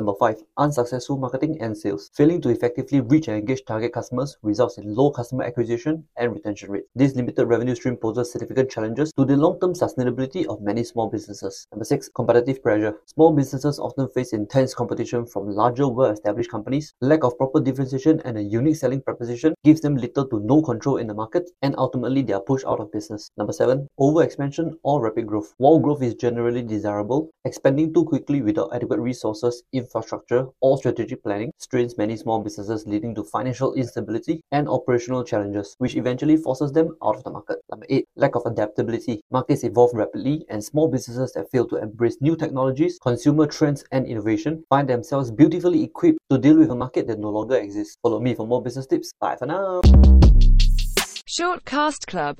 Number 5. Unsuccessful marketing and sales. Failing to effectively reach and engage target customers results in low customer acquisition and retention rate. This limited revenue stream poses significant challenges to the long-term sustainability of many small businesses. Number 6. Competitive pressure. Small businesses often face intense competition from larger well-established companies. Lack of proper differentiation and a unique selling proposition gives them little to no control in the market and ultimately they are pushed out of business. Number 7. Overexpansion or rapid growth. While growth is generally desirable, expanding too quickly without adequate resources, infrastructure, or strategic planning strains many small businesses leading to financial instability and operational challenges, which eventually forces them out of the market. Number 8. Lack of adaptability. Markets evolve rapidly and small businesses that fail to embrace new technologies, consumer trends, and innovation find themselves beautifully equipped to deal with a market that no longer exists. Follow me for more business tips. Bye for now. Shortcast Club